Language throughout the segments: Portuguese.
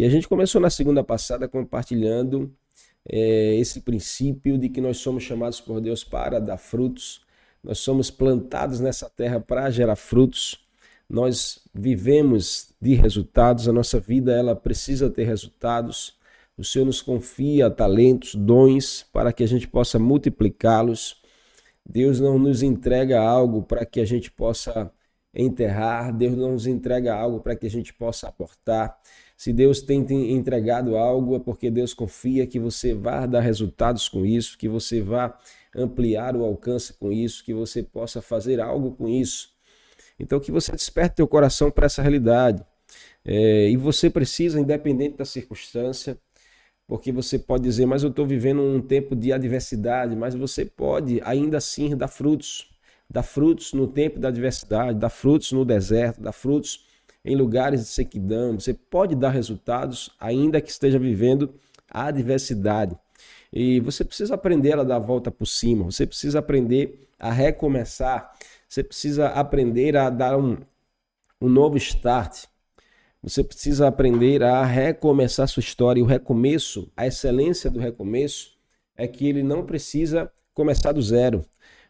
E a gente começou na segunda passada compartilhando é, esse princípio de que nós somos chamados por Deus para dar frutos, nós somos plantados nessa terra para gerar frutos, nós vivemos de resultados, a nossa vida ela precisa ter resultados. O Senhor nos confia talentos, dons para que a gente possa multiplicá-los. Deus não nos entrega algo para que a gente possa enterrar, Deus não nos entrega algo para que a gente possa aportar. Se Deus tem entregado algo, é porque Deus confia que você vá dar resultados com isso, que você vá ampliar o alcance com isso, que você possa fazer algo com isso. Então, que você desperte teu coração para essa realidade. É, e você precisa, independente da circunstância, porque você pode dizer, mas eu estou vivendo um tempo de adversidade, mas você pode ainda assim dar frutos. Dar frutos no tempo da adversidade, dar frutos no deserto, dar frutos em lugares de sequidão, você pode dar resultados ainda que esteja vivendo a adversidade. E você precisa aprender a dar a volta por cima, você precisa aprender a recomeçar, você precisa aprender a dar um, um novo start. Você precisa aprender a recomeçar sua história. E o recomeço, a excelência do recomeço, é que ele não precisa começar do zero.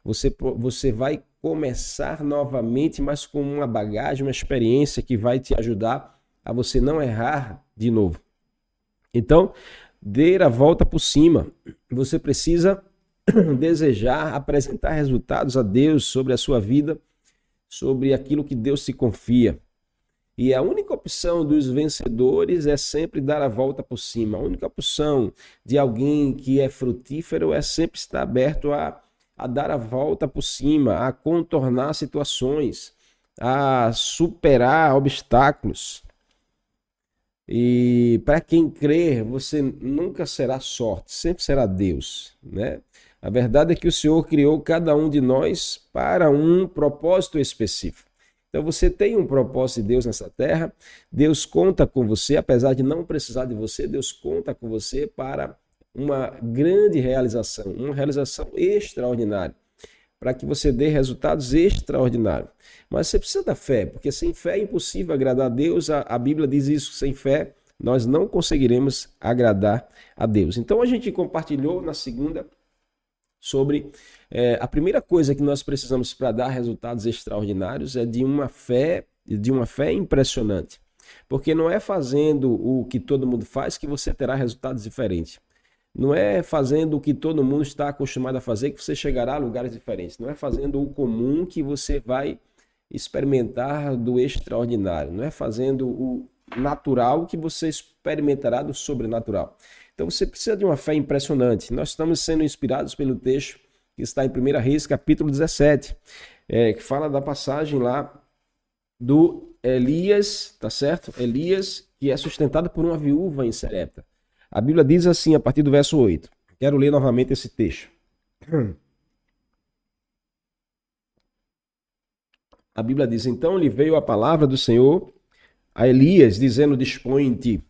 Você, você vai começar novamente, mas com uma bagagem, uma experiência que vai te ajudar a você não errar de novo. Então, dê a volta por cima. Você precisa desejar apresentar resultados a Deus sobre a sua vida, sobre aquilo que Deus se confia. E a única opção dos vencedores é sempre dar a volta por cima. A única opção de alguém que é frutífero é sempre estar aberto a a dar a volta por cima, a contornar situações, a superar obstáculos. E para quem crer, você nunca será sorte, sempre será Deus, né? A verdade é que o Senhor criou cada um de nós para um propósito específico. Então você tem um propósito de Deus nessa terra, Deus conta com você, apesar de não precisar de você, Deus conta com você para uma grande realização, uma realização extraordinária, para que você dê resultados extraordinários. Mas você precisa da fé, porque sem fé é impossível agradar a Deus. A, a Bíblia diz isso: sem fé nós não conseguiremos agradar a Deus. Então a gente compartilhou na segunda sobre é, a primeira coisa que nós precisamos para dar resultados extraordinários é de uma fé, de uma fé impressionante. Porque não é fazendo o que todo mundo faz que você terá resultados diferentes. Não é fazendo o que todo mundo está acostumado a fazer que você chegará a lugares diferentes. Não é fazendo o comum que você vai experimentar do extraordinário. Não é fazendo o natural que você experimentará do sobrenatural. Então você precisa de uma fé impressionante. Nós estamos sendo inspirados pelo texto que está em 1 Reis, capítulo 17, é, que fala da passagem lá do Elias, tá certo? Elias, que é sustentado por uma viúva em Serepta. A Bíblia diz assim, a partir do verso 8. Quero ler novamente esse texto. A Bíblia diz: Então lhe veio a palavra do Senhor a Elias, dizendo: Dispõe-te.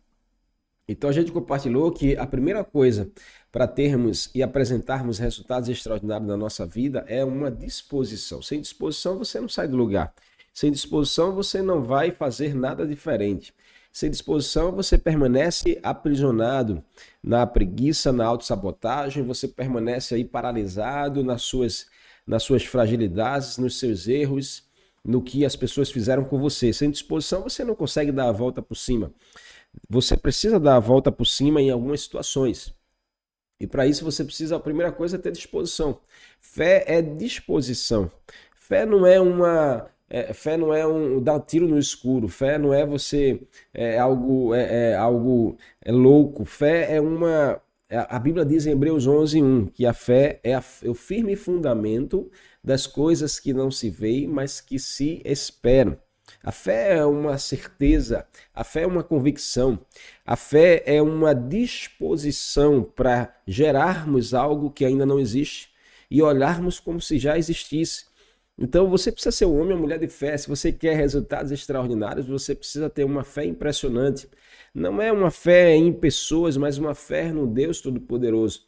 Então a gente compartilhou que a primeira coisa para termos e apresentarmos resultados extraordinários na nossa vida é uma disposição. Sem disposição você não sai do lugar. Sem disposição você não vai fazer nada diferente. Sem disposição, você permanece aprisionado na preguiça, na autossabotagem, você permanece aí paralisado nas suas, nas suas fragilidades, nos seus erros, no que as pessoas fizeram com você. Sem disposição, você não consegue dar a volta por cima. Você precisa dar a volta por cima em algumas situações. E para isso você precisa, a primeira coisa é ter disposição. Fé é disposição. Fé não é uma é, fé não é um dar tiro no escuro. Fé não é você é algo é, é algo é louco. Fé é uma é, a Bíblia diz em Hebreus 11:1 que a fé é, a, é o firme fundamento das coisas que não se veem, mas que se esperam. A fé é uma certeza, a fé é uma convicção, a fé é uma disposição para gerarmos algo que ainda não existe e olharmos como se já existisse. Então você precisa ser um homem ou mulher de fé. Se você quer resultados extraordinários, você precisa ter uma fé impressionante. Não é uma fé em pessoas, mas uma fé no Deus Todo-Poderoso.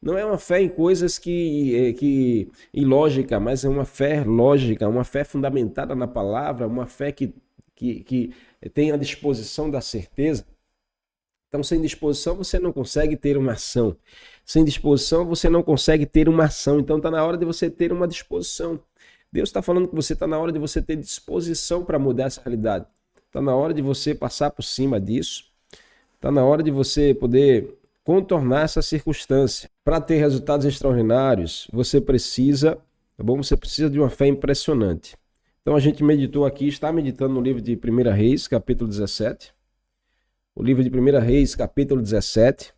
Não é uma fé em coisas que, eh, que ilógica, mas é uma fé lógica, uma fé fundamentada na palavra, uma fé que, que, que tem a disposição da certeza. Então, sem disposição, você não consegue ter uma ação. Sem disposição, você não consegue ter uma ação. Então, está na hora de você ter uma disposição. Deus está falando que você está na hora de você ter disposição para mudar essa realidade. Está na hora de você passar por cima disso. Está na hora de você poder contornar essa circunstância. Para ter resultados extraordinários, você precisa, tá bom? Você precisa de uma fé impressionante. Então a gente meditou aqui, está meditando no livro de 1 Reis, capítulo 17. O livro de 1 Reis, capítulo 17.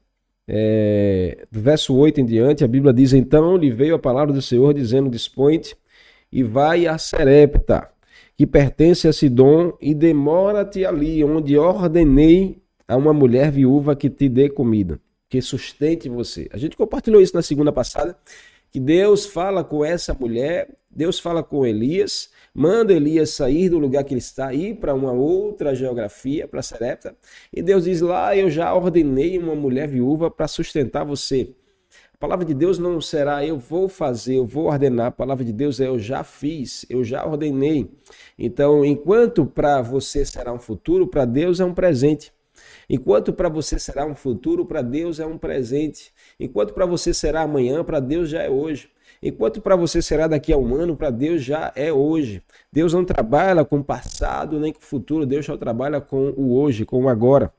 É, do verso 8 em diante, a Bíblia diz: Então lhe veio a palavra do Senhor, dizendo: Dispõe-te e vai a Serepta, que pertence a Sidom, e demora-te ali, onde ordenei a uma mulher viúva que te dê comida que sustente você. A gente compartilhou isso na segunda passada, que Deus fala com essa mulher, Deus fala com Elias, manda Elias sair do lugar que ele está, ir para uma outra geografia, para Serepta, e Deus diz lá, eu já ordenei uma mulher viúva para sustentar você. A palavra de Deus não será eu vou fazer, eu vou ordenar. A palavra de Deus é eu já fiz, eu já ordenei. Então, enquanto para você será um futuro, para Deus é um presente. Enquanto para você será um futuro, para Deus é um presente. Enquanto para você será amanhã, para Deus já é hoje. Enquanto para você será daqui a um ano, para Deus já é hoje. Deus não trabalha com o passado nem com o futuro, Deus só trabalha com o hoje, com o agora.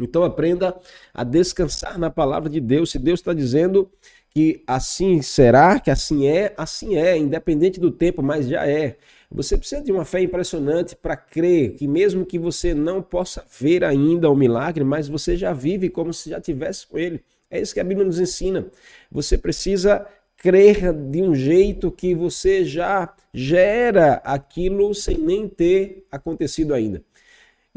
Então aprenda a descansar na palavra de Deus. Se Deus está dizendo que assim será, que assim é, assim é, independente do tempo, mas já é. Você precisa de uma fé impressionante para crer que mesmo que você não possa ver ainda o milagre, mas você já vive como se já tivesse com ele. É isso que a Bíblia nos ensina. Você precisa crer de um jeito que você já gera aquilo sem nem ter acontecido ainda.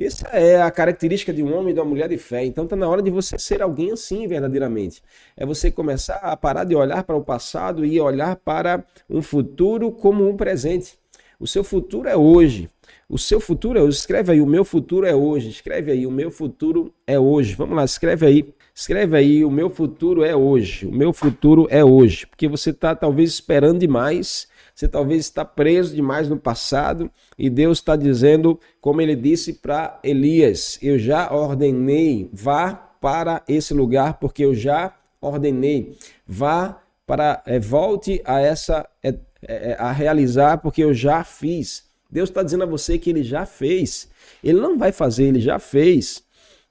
Essa é a característica de um homem e de uma mulher de fé. Então está na hora de você ser alguém assim verdadeiramente. É você começar a parar de olhar para o passado e olhar para um futuro como um presente. O seu futuro é hoje. O seu futuro é hoje. Escreve aí, o meu futuro é hoje. Escreve aí, o meu futuro é hoje. Vamos lá, escreve aí. Escreve aí, o meu futuro é hoje. O meu futuro é hoje. Porque você está talvez esperando demais. Você talvez está preso demais no passado e Deus está dizendo, como ele disse para Elias: Eu já ordenei, vá para esse lugar, porque eu já ordenei. Vá para, é, volte a essa é, é, a realizar porque eu já fiz. Deus está dizendo a você que ele já fez. Ele não vai fazer, ele já fez.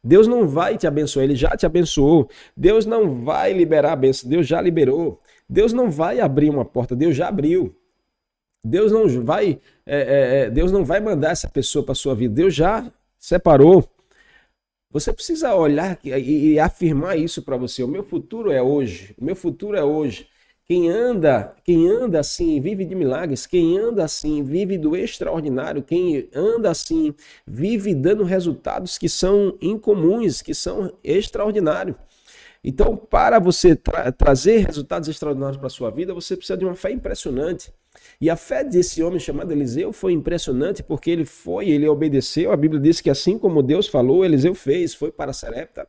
Deus não vai te abençoar, ele já te abençoou. Deus não vai liberar a bênção, Deus já liberou. Deus não vai abrir uma porta, Deus já abriu. Deus não vai, é, é, é Deus não vai mandar essa pessoa para sua vida. Deus já separou. Você precisa olhar e, e afirmar isso para você. O meu futuro é hoje. O meu futuro é hoje. Quem anda, quem anda assim, vive de milagres, quem anda assim, vive do extraordinário, quem anda assim, vive dando resultados que são incomuns, que são extraordinários. Então, para você tra trazer resultados extraordinários para a sua vida, você precisa de uma fé impressionante. E a fé desse homem chamado Eliseu foi impressionante porque ele foi, ele obedeceu. A Bíblia diz que assim como Deus falou, Eliseu fez, foi para Serepta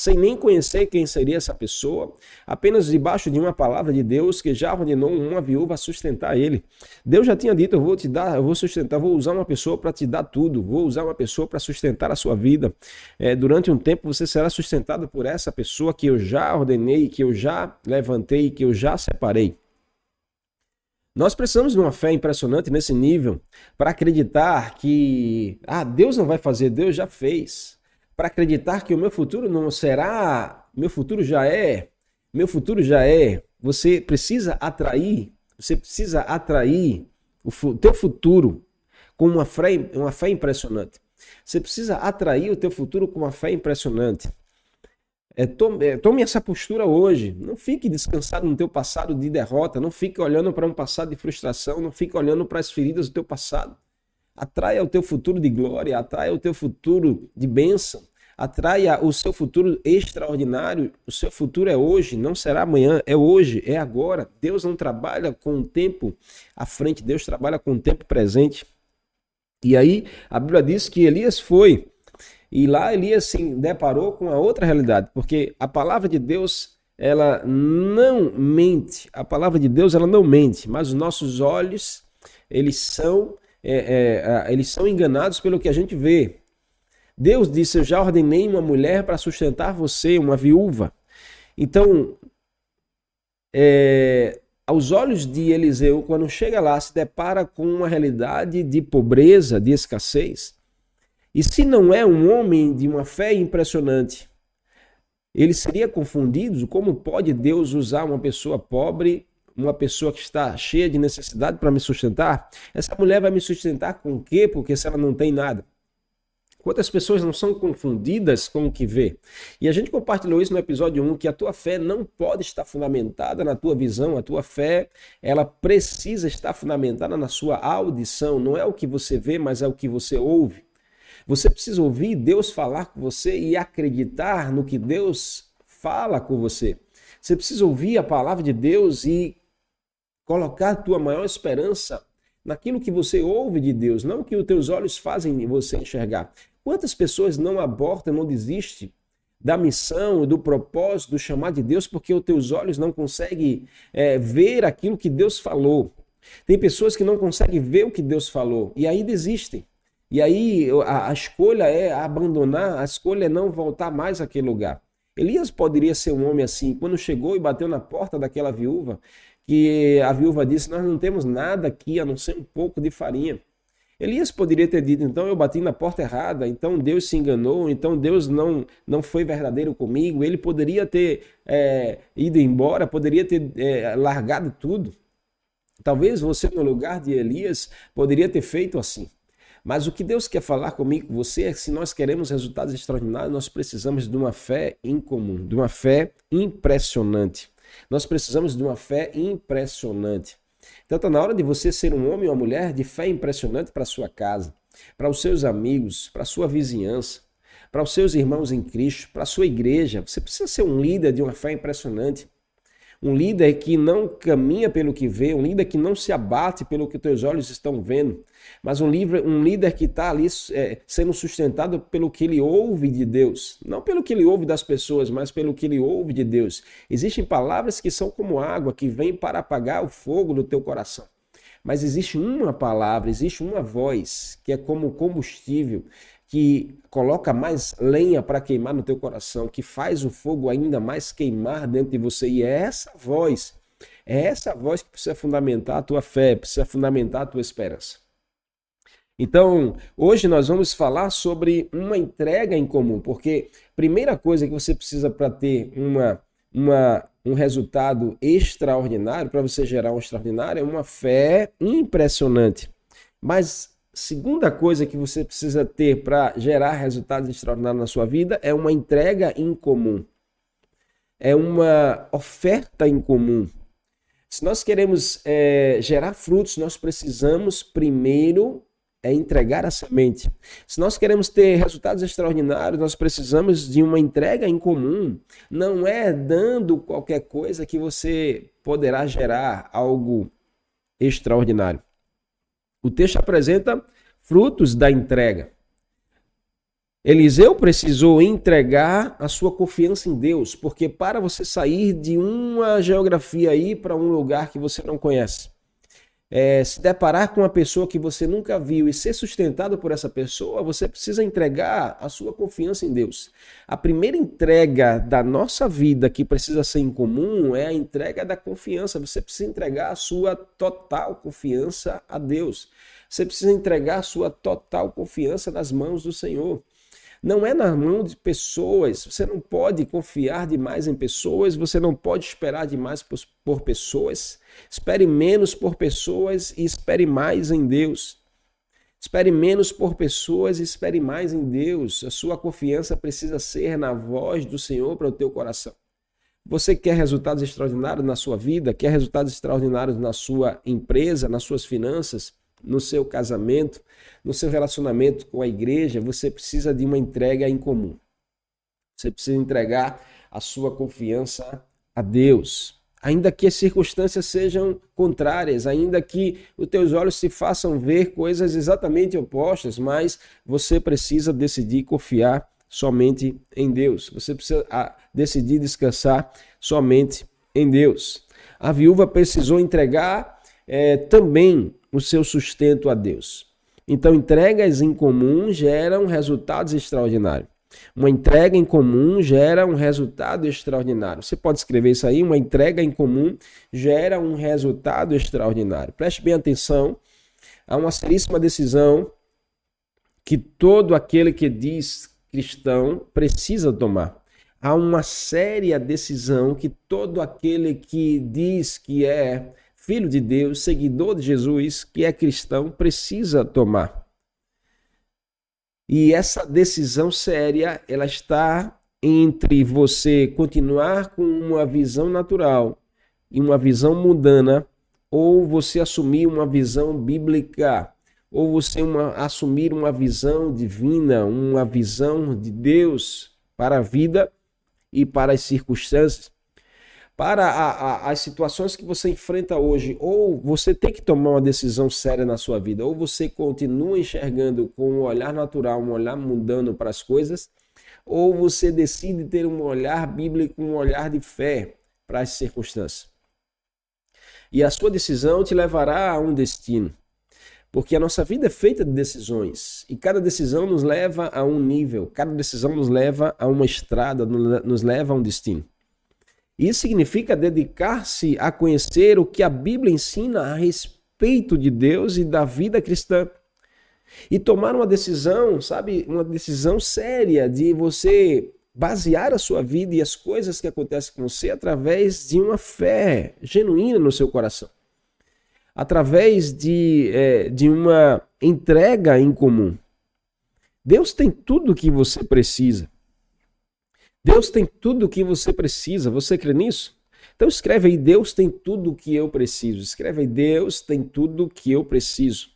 sem nem conhecer quem seria essa pessoa, apenas debaixo de uma palavra de Deus que já ordenou uma viúva a sustentar ele. Deus já tinha dito: Eu vou te dar, eu vou sustentar, vou usar uma pessoa para te dar tudo, vou usar uma pessoa para sustentar a sua vida. É, durante um tempo você será sustentado por essa pessoa que eu já ordenei, que eu já levantei, que eu já separei. Nós precisamos de uma fé impressionante nesse nível para acreditar que ah, Deus não vai fazer, Deus já fez para acreditar que o meu futuro não será, meu futuro já é, meu futuro já é. Você precisa atrair, você precisa atrair o teu futuro com uma fé, uma fé impressionante. Você precisa atrair o teu futuro com uma fé impressionante. É, tome, é, tome, essa postura hoje. Não fique descansado no teu passado de derrota. Não fique olhando para um passado de frustração. Não fique olhando para as feridas do teu passado. Atraia o teu futuro de glória. Atraia o teu futuro de bênção. Atraia o seu futuro extraordinário. O seu futuro é hoje, não será amanhã, é hoje, é agora. Deus não trabalha com o tempo à frente, Deus trabalha com o tempo presente. E aí a Bíblia diz que Elias foi e lá Elias se deparou com a outra realidade, porque a palavra de Deus ela não mente. A palavra de Deus ela não mente, mas os nossos olhos eles são é, é, eles são enganados pelo que a gente vê. Deus disse: Eu já ordenei uma mulher para sustentar você, uma viúva. Então, é, aos olhos de Eliseu, quando chega lá, se depara com uma realidade de pobreza, de escassez. E se não é um homem de uma fé impressionante, ele seria confundido? Como pode Deus usar uma pessoa pobre, uma pessoa que está cheia de necessidade para me sustentar? Essa mulher vai me sustentar com o quê? Porque se ela não tem nada. Quantas pessoas não são confundidas com o que vê? E a gente compartilhou isso no episódio 1, que a tua fé não pode estar fundamentada na tua visão, a tua fé, ela precisa estar fundamentada na sua audição, não é o que você vê, mas é o que você ouve. Você precisa ouvir Deus falar com você e acreditar no que Deus fala com você. Você precisa ouvir a palavra de Deus e colocar a tua maior esperança naquilo que você ouve de Deus, não que os teus olhos fazem você enxergar. Quantas pessoas não abortam, não desistem da missão, do propósito, do chamado de Deus, porque os teus olhos não conseguem é, ver aquilo que Deus falou. Tem pessoas que não conseguem ver o que Deus falou e aí desistem. E aí a, a escolha é abandonar, a escolha é não voltar mais àquele lugar. Elias poderia ser um homem assim. Quando chegou e bateu na porta daquela viúva, que a viúva disse: Nós não temos nada aqui a não ser um pouco de farinha. Elias poderia ter dito, então eu bati na porta errada, então Deus se enganou, então Deus não, não foi verdadeiro comigo. Ele poderia ter é, ido embora, poderia ter é, largado tudo. Talvez você, no lugar de Elias, poderia ter feito assim. Mas o que Deus quer falar comigo, com você, é que se nós queremos resultados extraordinários, nós precisamos de uma fé incomum, de uma fé impressionante. Nós precisamos de uma fé impressionante. Então está na hora de você ser um homem ou uma mulher de fé impressionante para sua casa, para os seus amigos, para sua vizinhança, para os seus irmãos em Cristo, para a sua igreja. Você precisa ser um líder de uma fé impressionante. Um líder que não caminha pelo que vê, um líder que não se abate pelo que teus olhos estão vendo, mas um, líder, um líder que está ali é, sendo sustentado pelo que ele ouve de Deus. Não pelo que ele ouve das pessoas, mas pelo que ele ouve de Deus. Existem palavras que são como água, que vêm para apagar o fogo do teu coração. Mas existe uma palavra, existe uma voz que é como combustível, que coloca mais lenha para queimar no teu coração, que faz o fogo ainda mais queimar dentro de você. E é essa voz, é essa voz que precisa fundamentar a tua fé, precisa fundamentar a tua esperança. Então, hoje nós vamos falar sobre uma entrega em comum, porque primeira coisa que você precisa para ter uma, uma, um resultado extraordinário, para você gerar um extraordinário, é uma fé impressionante. Mas segunda coisa que você precisa ter para gerar resultados extraordinários na sua vida é uma entrega em comum. É uma oferta em comum. Se nós queremos é, gerar frutos, nós precisamos primeiro é entregar a semente. Se nós queremos ter resultados extraordinários, nós precisamos de uma entrega em comum. Não é dando qualquer coisa que você poderá gerar algo extraordinário. O texto apresenta frutos da entrega. Eliseu precisou entregar a sua confiança em Deus, porque para você sair de uma geografia aí para um lugar que você não conhece, é, se deparar com uma pessoa que você nunca viu e ser sustentado por essa pessoa, você precisa entregar a sua confiança em Deus. A primeira entrega da nossa vida que precisa ser em comum é a entrega da confiança. Você precisa entregar a sua total confiança a Deus. Você precisa entregar a sua total confiança nas mãos do Senhor. Não é na mão de pessoas. Você não pode confiar demais em pessoas, você não pode esperar demais por, por pessoas. Espere menos por pessoas e espere mais em Deus. Espere menos por pessoas e espere mais em Deus. A sua confiança precisa ser na voz do Senhor para o teu coração. Você quer resultados extraordinários na sua vida? Quer resultados extraordinários na sua empresa, nas suas finanças? No seu casamento, no seu relacionamento com a igreja, você precisa de uma entrega em comum. Você precisa entregar a sua confiança a Deus. Ainda que as circunstâncias sejam contrárias, ainda que os teus olhos se façam ver coisas exatamente opostas, mas você precisa decidir confiar somente em Deus. Você precisa ah, decidir descansar somente em Deus. A viúva precisou entregar é, também o seu sustento a Deus. Então, entregas em comum geram resultados extraordinários. Uma entrega em comum gera um resultado extraordinário. Você pode escrever isso aí: uma entrega em comum gera um resultado extraordinário. Preste bem atenção. Há uma seríssima decisão que todo aquele que diz cristão precisa tomar. Há uma séria decisão que todo aquele que diz que é filho de Deus, seguidor de Jesus, que é cristão, precisa tomar. E essa decisão séria, ela está entre você continuar com uma visão natural e uma visão mundana, ou você assumir uma visão bíblica, ou você uma, assumir uma visão divina, uma visão de Deus para a vida e para as circunstâncias para a, a, as situações que você enfrenta hoje, ou você tem que tomar uma decisão séria na sua vida, ou você continua enxergando com um olhar natural, um olhar mudando para as coisas, ou você decide ter um olhar bíblico, um olhar de fé para as circunstâncias. E a sua decisão te levará a um destino. Porque a nossa vida é feita de decisões. E cada decisão nos leva a um nível, cada decisão nos leva a uma estrada, nos leva a um destino. Isso significa dedicar-se a conhecer o que a Bíblia ensina a respeito de Deus e da vida cristã. E tomar uma decisão, sabe, uma decisão séria de você basear a sua vida e as coisas que acontecem com você através de uma fé genuína no seu coração. Através de, é, de uma entrega em comum. Deus tem tudo o que você precisa. Deus tem tudo o que você precisa. Você crê nisso? Então escreve aí, Deus tem tudo o que eu preciso. Escreve aí, Deus tem tudo o que eu preciso.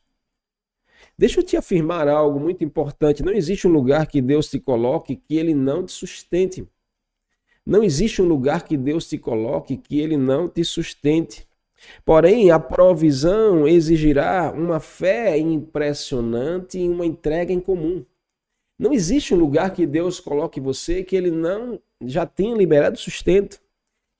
Deixa eu te afirmar algo muito importante. Não existe um lugar que Deus te coloque que ele não te sustente. Não existe um lugar que Deus te coloque que ele não te sustente. Porém, a provisão exigirá uma fé impressionante e uma entrega em comum. Não existe um lugar que Deus coloque você que ele não já tenha liberado sustento,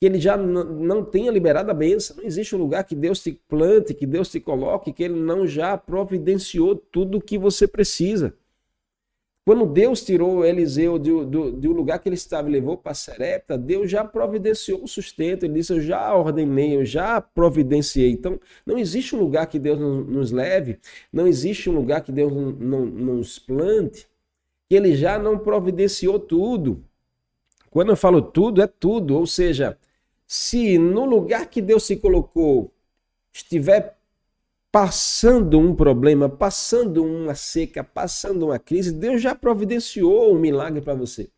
que ele já não tenha liberado a bênção. Não existe um lugar que Deus te plante, que Deus te coloque, que ele não já providenciou tudo o que você precisa. Quando Deus tirou Eliseu do, do, do lugar que ele estava e levou para Serepta, Deus já providenciou o sustento. Ele disse: Eu já ordenei, eu já providenciei. Então, não existe um lugar que Deus nos leve, não existe um lugar que Deus não, nos plante que ele já não providenciou tudo. Quando eu falo tudo, é tudo. Ou seja, se no lugar que Deus se colocou estiver passando um problema, passando uma seca, passando uma crise, Deus já providenciou um milagre para você.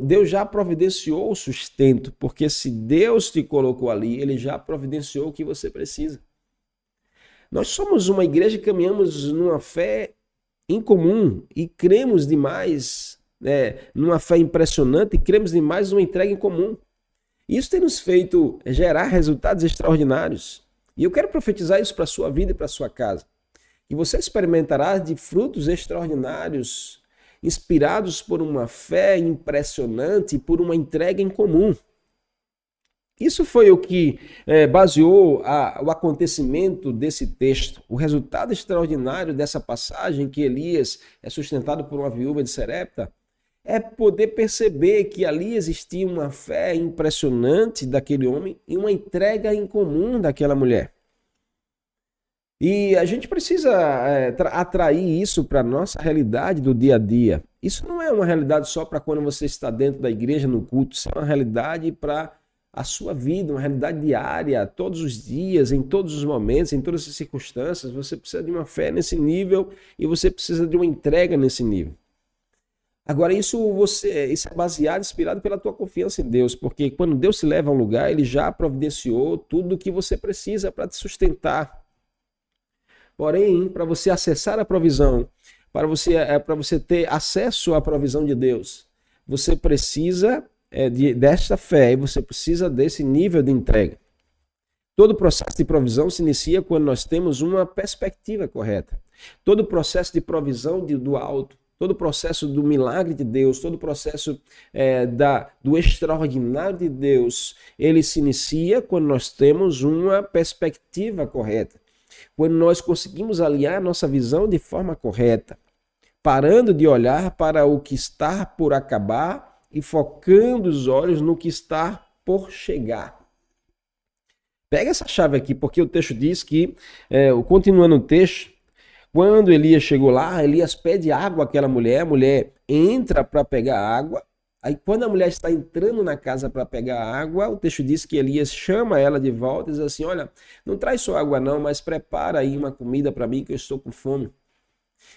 Deus já providenciou o sustento, porque se Deus te colocou ali, ele já providenciou o que você precisa. Nós somos uma igreja que caminhamos numa fé em comum e cremos demais né, numa fé impressionante e cremos demais numa entrega em comum. Isso tem nos feito gerar resultados extraordinários. E eu quero profetizar isso para a sua vida e para a sua casa. Que você experimentará de frutos extraordinários, inspirados por uma fé impressionante e por uma entrega em comum. Isso foi o que é, baseou a, o acontecimento desse texto. O resultado extraordinário dessa passagem, que Elias é sustentado por uma viúva de Serepta, é poder perceber que ali existia uma fé impressionante daquele homem e uma entrega em comum daquela mulher. E a gente precisa é, atrair isso para a nossa realidade do dia a dia. Isso não é uma realidade só para quando você está dentro da igreja, no culto, isso é uma realidade para a sua vida, uma realidade diária, todos os dias, em todos os momentos, em todas as circunstâncias. Você precisa de uma fé nesse nível e você precisa de uma entrega nesse nível. Agora, isso você isso é baseado, inspirado pela tua confiança em Deus, porque quando Deus se leva a um lugar, ele já providenciou tudo o que você precisa para te sustentar. Porém, para você acessar a provisão, para você, é, para você ter acesso à provisão de Deus, você precisa é, de, desta fé e você precisa desse nível de entrega. Todo processo de provisão se inicia quando nós temos uma perspectiva correta. Todo processo de provisão de, do alto, todo processo do milagre de Deus, todo processo é, da, do extraordinário de Deus, ele se inicia quando nós temos uma perspectiva correta. quando nós conseguimos alinhar nossa visão de forma correta, parando de olhar para o que está por acabar e focando os olhos no que está por chegar. Pega essa chave aqui, porque o texto diz que, é, continuando o texto, quando Elias chegou lá, Elias pede água àquela mulher, a mulher entra para pegar água. Aí, quando a mulher está entrando na casa para pegar água, o texto diz que Elias chama ela de volta e diz assim: Olha, não traz só água, não, mas prepara aí uma comida para mim que eu estou com fome.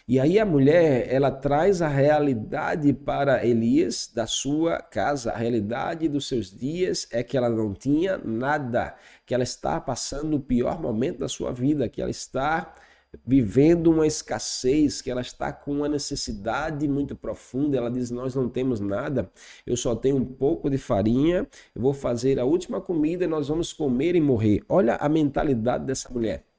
E aí a mulher, ela traz a realidade para Elias da sua casa. A realidade dos seus dias é que ela não tinha nada, que ela está passando o pior momento da sua vida, que ela está vivendo uma escassez, que ela está com uma necessidade muito profunda. Ela diz: Nós não temos nada, eu só tenho um pouco de farinha, eu vou fazer a última comida e nós vamos comer e morrer. Olha a mentalidade dessa mulher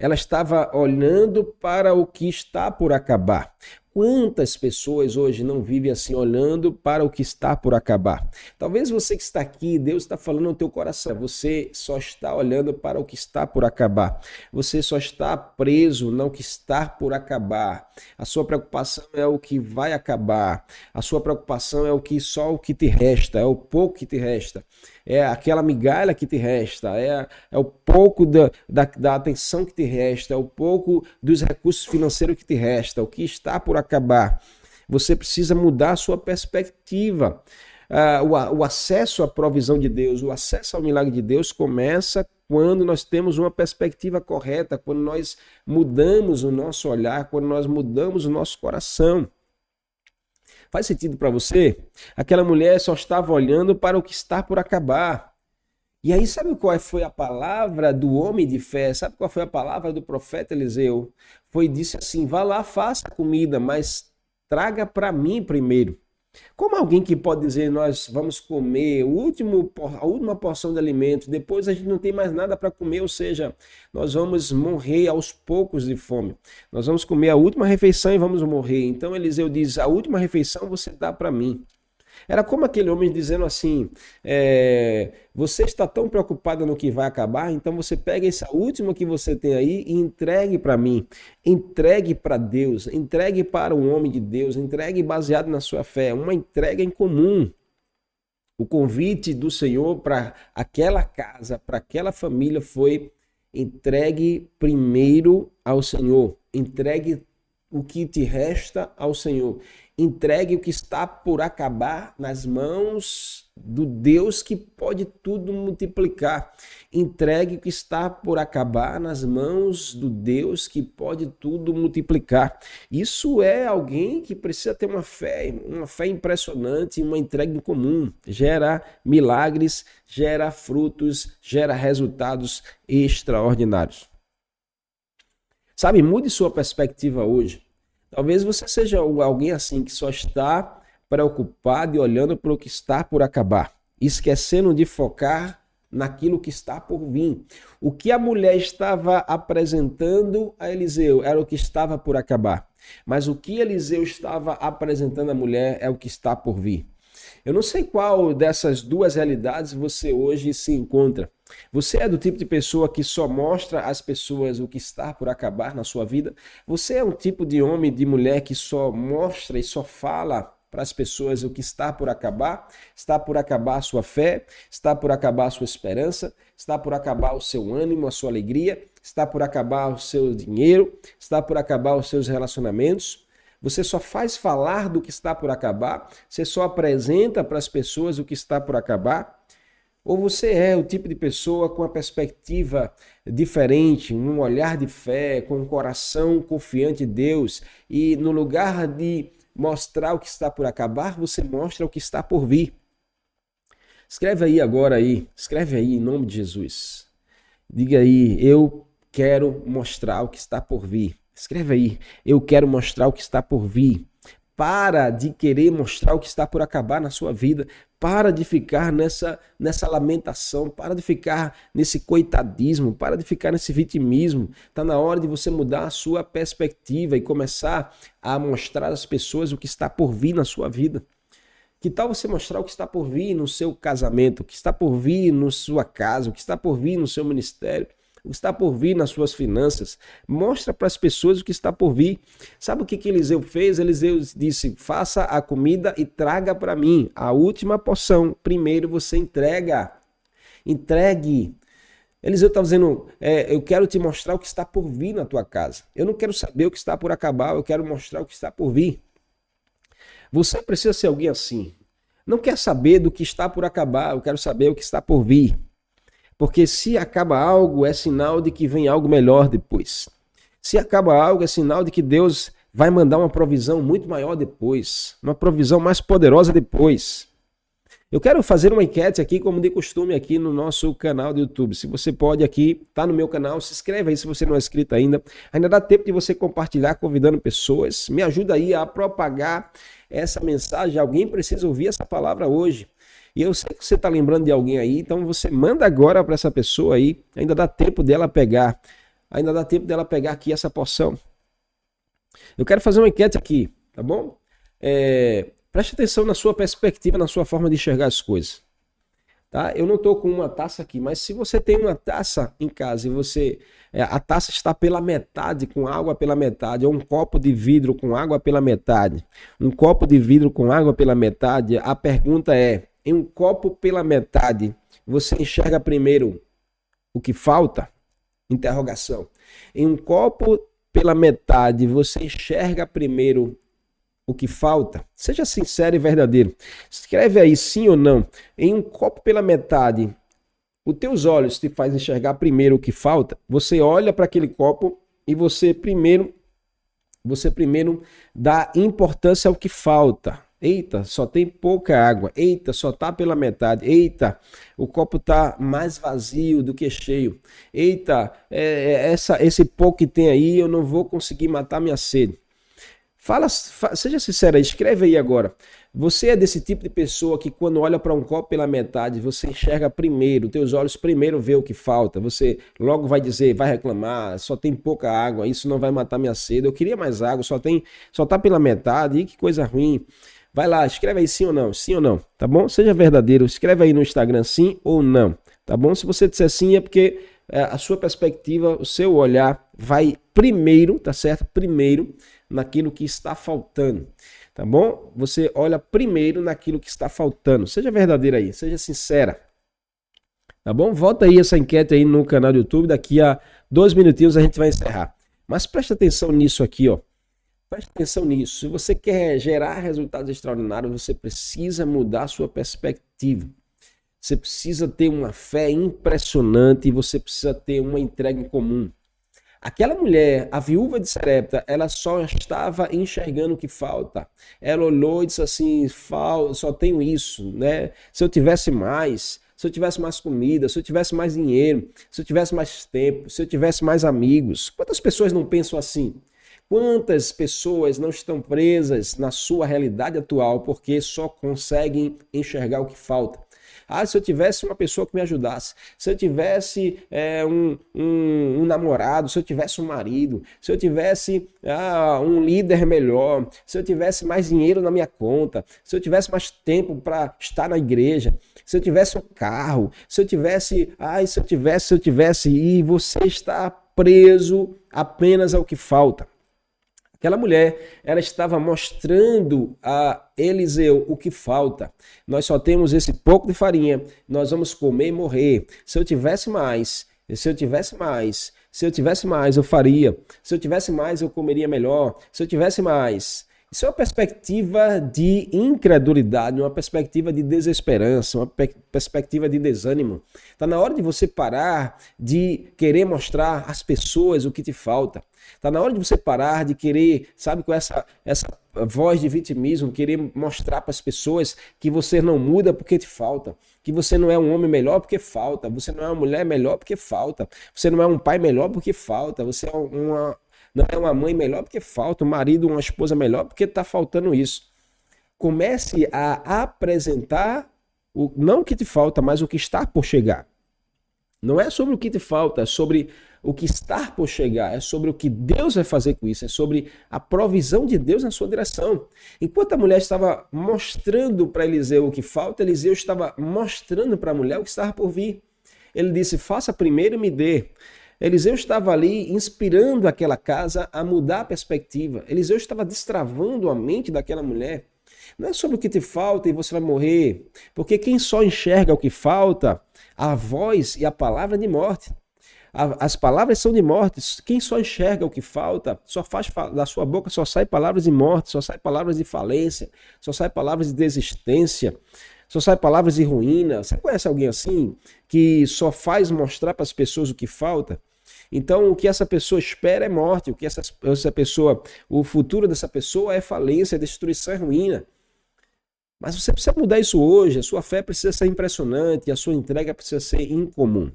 ela estava olhando para o que está por acabar. Quantas pessoas hoje não vivem assim, olhando para o que está por acabar? Talvez você que está aqui, Deus está falando no teu coração, você só está olhando para o que está por acabar. Você só está preso no que está por acabar. A sua preocupação é o que vai acabar. A sua preocupação é o que só o que te resta, é o pouco que te resta é aquela migalha que te resta, é, é o pouco da, da, da, atenção que te resta, é o pouco dos recursos financeiros que te resta, o que está por acabar. Você precisa mudar a sua perspectiva. Uh, o, o acesso à provisão de Deus, o acesso ao milagre de Deus começa quando nós temos uma perspectiva correta, quando nós mudamos o nosso olhar, quando nós mudamos o nosso coração. Faz sentido para você? Aquela mulher só estava olhando para o que está por acabar. E aí, sabe qual foi a palavra do homem de fé? Sabe qual foi a palavra do profeta Eliseu? Foi disse assim: vá lá, faça comida, mas traga para mim primeiro. Como alguém que pode dizer nós vamos comer último, a última porção de alimento, depois a gente não tem mais nada para comer, ou seja, nós vamos morrer aos poucos de fome. Nós vamos comer a última refeição e vamos morrer. Então Eliseu diz: a última refeição você dá para mim. Era como aquele homem dizendo assim: é, você está tão preocupado no que vai acabar, então você pega essa última que você tem aí e entregue para mim, entregue para Deus, entregue para o homem de Deus, entregue baseado na sua fé, uma entrega em comum. O convite do Senhor para aquela casa, para aquela família foi entregue primeiro ao Senhor, entregue o que te resta ao Senhor. Entregue o que está por acabar nas mãos do Deus que pode tudo multiplicar. Entregue o que está por acabar nas mãos do Deus que pode tudo multiplicar. Isso é alguém que precisa ter uma fé, uma fé impressionante, uma entrega em comum. Gera milagres, gera frutos, gera resultados extraordinários. Sabe, mude sua perspectiva hoje. Talvez você seja alguém assim que só está preocupado e olhando para o que está por acabar, esquecendo de focar naquilo que está por vir. O que a mulher estava apresentando a Eliseu era o que estava por acabar, mas o que Eliseu estava apresentando à mulher é o que está por vir. Eu não sei qual dessas duas realidades você hoje se encontra. Você é do tipo de pessoa que só mostra às pessoas o que está por acabar na sua vida? Você é um tipo de homem, de mulher que só mostra e só fala para as pessoas o que está por acabar? Está por acabar a sua fé? Está por acabar a sua esperança? Está por acabar o seu ânimo, a sua alegria? Está por acabar o seu dinheiro? Está por acabar os seus relacionamentos? Você só faz falar do que está por acabar? Você só apresenta para as pessoas o que está por acabar? Ou você é o tipo de pessoa com a perspectiva diferente, um olhar de fé, com um coração confiante em Deus e no lugar de mostrar o que está por acabar, você mostra o que está por vir. Escreve aí agora aí, escreve aí em nome de Jesus. Diga aí, eu quero mostrar o que está por vir. Escreve aí. Eu quero mostrar o que está por vir. Para de querer mostrar o que está por acabar na sua vida. Para de ficar nessa, nessa lamentação. Para de ficar nesse coitadismo. Para de ficar nesse vitimismo. Está na hora de você mudar a sua perspectiva e começar a mostrar às pessoas o que está por vir na sua vida. Que tal você mostrar o que está por vir no seu casamento, o que está por vir na sua casa, o que está por vir no seu ministério? O que está por vir nas suas finanças. Mostra para as pessoas o que está por vir. Sabe o que, que Eliseu fez? Eliseu disse: faça a comida e traga para mim a última porção. Primeiro você entrega. Entregue. Eliseu está dizendo: é, Eu quero te mostrar o que está por vir na tua casa. Eu não quero saber o que está por acabar, eu quero mostrar o que está por vir. Você precisa ser alguém assim. Não quer saber do que está por acabar, eu quero saber o que está por vir. Porque se acaba algo, é sinal de que vem algo melhor depois. Se acaba algo, é sinal de que Deus vai mandar uma provisão muito maior depois, uma provisão mais poderosa depois. Eu quero fazer uma enquete aqui, como de costume, aqui no nosso canal do YouTube. Se você pode aqui, tá no meu canal, se inscreve aí se você não é inscrito ainda. Ainda dá tempo de você compartilhar, convidando pessoas. Me ajuda aí a propagar essa mensagem. Alguém precisa ouvir essa palavra hoje. E eu sei que você está lembrando de alguém aí, então você manda agora para essa pessoa aí, ainda dá tempo dela pegar, ainda dá tempo dela pegar aqui essa porção. Eu quero fazer uma enquete aqui, tá bom? É, preste atenção na sua perspectiva, na sua forma de enxergar as coisas. Tá? Eu não estou com uma taça aqui, mas se você tem uma taça em casa e você é, a taça está pela metade, com água pela metade, ou um copo de vidro com água pela metade, um copo de vidro com água pela metade, a pergunta é: em um copo pela metade, você enxerga primeiro o que falta? Interrogação. Em um copo pela metade, você enxerga primeiro o que falta? Seja sincero e verdadeiro. Escreve aí sim ou não. Em um copo pela metade, os teus olhos te faz enxergar primeiro o que falta. Você olha para aquele copo e você primeiro você primeiro dá importância ao que falta. Eita, só tem pouca água. Eita, só tá pela metade. Eita, o copo tá mais vazio do que cheio. Eita, é, é essa, esse pouco que tem aí eu não vou conseguir matar minha sede. Fala, seja sincero, escreve aí agora. Você é desse tipo de pessoa que quando olha para um copo pela metade, você enxerga primeiro, teus olhos primeiro vê o que falta. Você logo vai dizer, vai reclamar, só tem pouca água, isso não vai matar minha sede. Eu queria mais água, só tem, só tá pela metade. E que coisa ruim. Vai lá, escreve aí sim ou não, sim ou não, tá bom? Seja verdadeiro, escreve aí no Instagram sim ou não, tá bom? Se você disser sim é porque é, a sua perspectiva, o seu olhar vai primeiro, tá certo? Primeiro naquilo que está faltando, tá bom? Você olha primeiro naquilo que está faltando. Seja verdadeira aí, seja sincera. Tá bom? Volta aí essa enquete aí no canal do YouTube. Daqui a dois minutinhos a gente vai encerrar. Mas preste atenção nisso aqui, ó. Preste atenção nisso. Se você quer gerar resultados extraordinários, você precisa mudar sua perspectiva. Você precisa ter uma fé impressionante e você precisa ter uma entrega em comum. Aquela mulher, a viúva de Serepta, ela só estava enxergando o que falta. Ela olhou e disse assim: só tenho isso, né? Se eu tivesse mais, se eu tivesse mais comida, se eu tivesse mais dinheiro, se eu tivesse mais tempo, se eu tivesse mais amigos. Quantas pessoas não pensam assim? Quantas pessoas não estão presas na sua realidade atual porque só conseguem enxergar o que falta? Ah, se eu tivesse uma pessoa que me ajudasse, se eu tivesse é, um, um, um, namorado, se eu tivesse um marido, se eu tivesse ah, um líder melhor, se eu tivesse mais dinheiro na minha conta, se eu tivesse mais tempo para estar na igreja, se eu tivesse um carro, se eu tivesse, ai, se eu tivesse, se eu tivesse, e você está preso apenas ao que falta. Aquela mulher, ela estava mostrando a Eliseu o que falta. Nós só temos esse pouco de farinha, nós vamos comer e morrer. Se eu tivesse mais, se eu tivesse mais, se eu tivesse mais, eu faria. Se eu tivesse mais, eu comeria melhor. Se eu tivesse mais, isso é uma perspectiva de incredulidade, uma perspectiva de desesperança, uma pe perspectiva de desânimo. Está na hora de você parar de querer mostrar às pessoas o que te falta. Está na hora de você parar de querer, sabe, com essa, essa voz de vitimismo, querer mostrar para as pessoas que você não muda porque te falta, que você não é um homem melhor porque falta, você não é uma mulher melhor porque falta, você não é um pai melhor porque falta, você é uma não é uma mãe melhor porque falta, um marido, uma esposa melhor porque está faltando isso. Comece a apresentar o, não o que te falta, mas o que está por chegar. Não é sobre o que te falta, é sobre o que está por chegar, é sobre o que Deus vai fazer com isso, é sobre a provisão de Deus na sua direção. Enquanto a mulher estava mostrando para Eliseu o que falta, Eliseu estava mostrando para a mulher o que estava por vir. Ele disse: Faça primeiro e me dê. Eliseu estava ali inspirando aquela casa a mudar a perspectiva. Eliseu estava destravando a mente daquela mulher. Não é sobre o que te falta e você vai morrer, porque quem só enxerga o que falta, a voz e a palavra de morte. As palavras são de morte. Quem só enxerga o que falta, só faz da sua boca só sai palavras de morte, só sai palavras de falência, só sai palavras de desistência, só sai palavras de ruína. Você conhece alguém assim que só faz mostrar para as pessoas o que falta? Então, o que essa pessoa espera é morte, o que essa, essa pessoa, o futuro dessa pessoa é falência, é destruição, é ruína. Mas você precisa mudar isso hoje, a sua fé precisa ser impressionante, a sua entrega precisa ser incomum.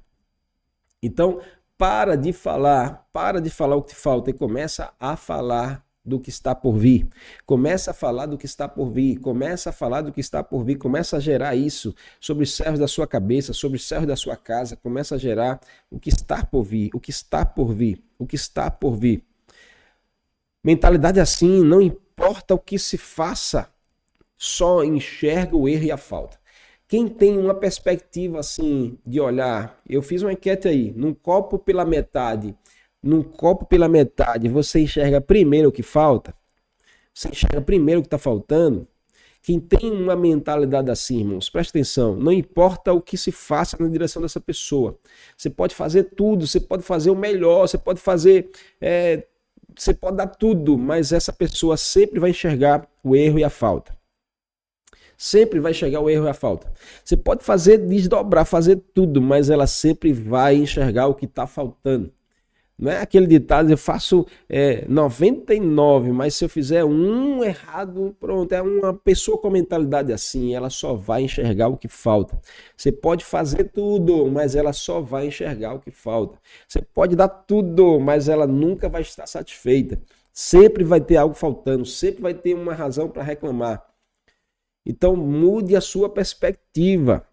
Então, para de falar, para de falar o que te falta e começa a falar do que está por vir. Começa a falar do que está por vir, começa a falar do que está por vir, começa a gerar isso sobre os servos da sua cabeça, sobre os servos da sua casa, começa a gerar o que está por vir, o que está por vir, o que está por vir. Mentalidade assim, não importa o que se faça, só enxerga o erro e a falta. Quem tem uma perspectiva assim de olhar, eu fiz uma enquete aí, num copo pela metade, num copo pela metade, você enxerga primeiro o que falta? Você enxerga primeiro o que está faltando? Quem tem uma mentalidade assim, irmãos, presta atenção, não importa o que se faça na direção dessa pessoa. Você pode fazer tudo, você pode fazer o melhor, você pode fazer. É, você pode dar tudo, mas essa pessoa sempre vai enxergar o erro e a falta. Sempre vai chegar o erro e a falta. Você pode fazer, desdobrar, fazer tudo, mas ela sempre vai enxergar o que está faltando. Não é aquele ditado, eu faço é, 99, mas se eu fizer um errado, pronto. É uma pessoa com mentalidade assim, ela só vai enxergar o que falta. Você pode fazer tudo, mas ela só vai enxergar o que falta. Você pode dar tudo, mas ela nunca vai estar satisfeita. Sempre vai ter algo faltando, sempre vai ter uma razão para reclamar. Então mude a sua perspectiva.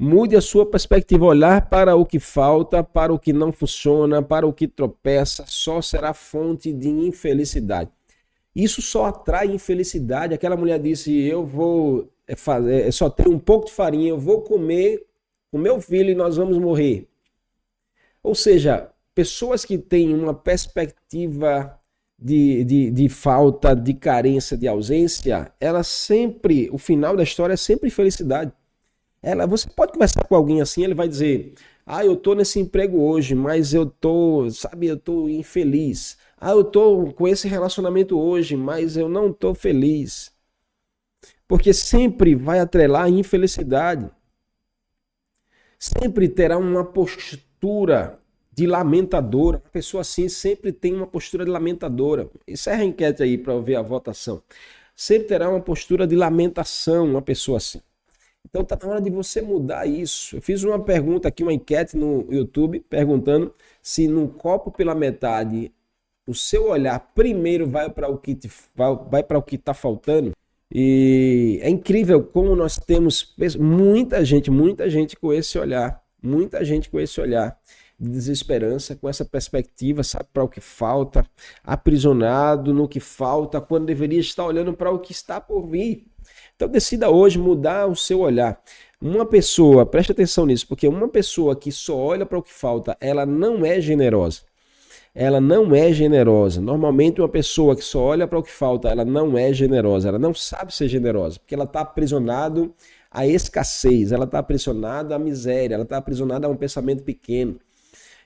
Mude a sua perspectiva, olhar para o que falta, para o que não funciona, para o que tropeça, só será fonte de infelicidade. Isso só atrai infelicidade. Aquela mulher disse: Eu vou é, fazer, é, só ter um pouco de farinha, eu vou comer o meu filho e nós vamos morrer. Ou seja, pessoas que têm uma perspectiva de, de, de falta, de carência, de ausência, ela sempre, o final da história é sempre felicidade. Ela, você pode conversar com alguém assim, ele vai dizer: "Ah, eu tô nesse emprego hoje, mas eu tô, sabe, eu tô infeliz. Ah, eu tô com esse relacionamento hoje, mas eu não tô feliz." Porque sempre vai atrelar a infelicidade. Sempre terá uma postura de lamentadora. Uma pessoa assim sempre tem uma postura de lamentadora. Encerra a enquete aí para ver a votação. Sempre terá uma postura de lamentação, uma pessoa assim. Então tá na hora de você mudar isso. Eu fiz uma pergunta aqui, uma enquete no YouTube, perguntando se num copo pela metade o seu olhar primeiro vai para o que te, vai, vai para o que está faltando. E é incrível como nós temos muita gente, muita gente com esse olhar, muita gente com esse olhar de desesperança, com essa perspectiva, sabe para o que falta, aprisionado no que falta, quando deveria estar olhando para o que está por vir. Então decida hoje mudar o seu olhar. Uma pessoa, preste atenção nisso, porque uma pessoa que só olha para o que falta, ela não é generosa. Ela não é generosa. Normalmente uma pessoa que só olha para o que falta, ela não é generosa, ela não sabe ser generosa, porque ela está aprisionado à escassez, ela está aprisionada à miséria, ela está aprisionada a um pensamento pequeno.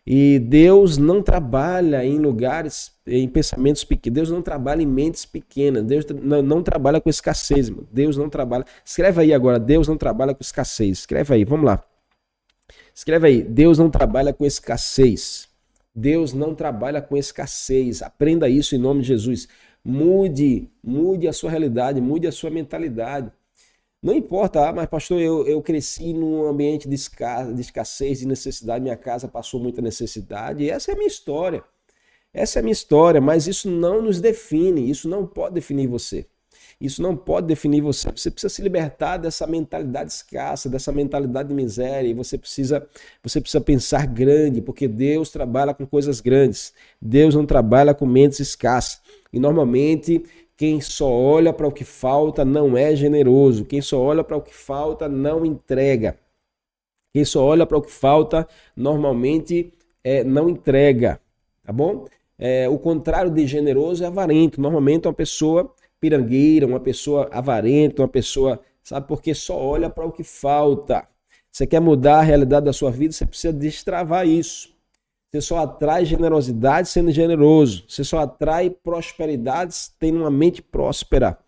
E Deus não trabalha em lugares, em pensamentos pequenos. Deus não trabalha em mentes pequenas. Deus não, não trabalha com escassez. Irmão. Deus não trabalha. Escreve aí agora. Deus não trabalha com escassez. Escreve aí. Vamos lá. Escreve aí. Deus não trabalha com escassez. Deus não trabalha com escassez. Aprenda isso em nome de Jesus. Mude, mude a sua realidade, mude a sua mentalidade. Não importa, ah, mas pastor, eu, eu cresci num ambiente de, escassez, de escassez, de necessidade, minha casa passou muita necessidade, e essa é a minha história. Essa é a minha história, mas isso não nos define, isso não pode definir você. Isso não pode definir você. Você precisa se libertar dessa mentalidade escassa, dessa mentalidade de miséria, e você precisa, você precisa pensar grande, porque Deus trabalha com coisas grandes. Deus não trabalha com mentes escassas. E normalmente quem só olha para o que falta não é generoso. Quem só olha para o que falta não entrega. Quem só olha para o que falta, normalmente é, não entrega, tá bom? É, o contrário de generoso é avarento. Normalmente uma pessoa pirangueira, uma pessoa avarenta, uma pessoa, sabe, porque só olha para o que falta. Você quer mudar a realidade da sua vida, você precisa destravar isso. Você só atrai generosidade sendo generoso. Você só atrai prosperidades tendo uma mente próspera.